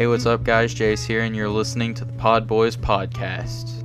Hey, what's up, guys? Jace here, and you're listening to the Pod Boys Podcast.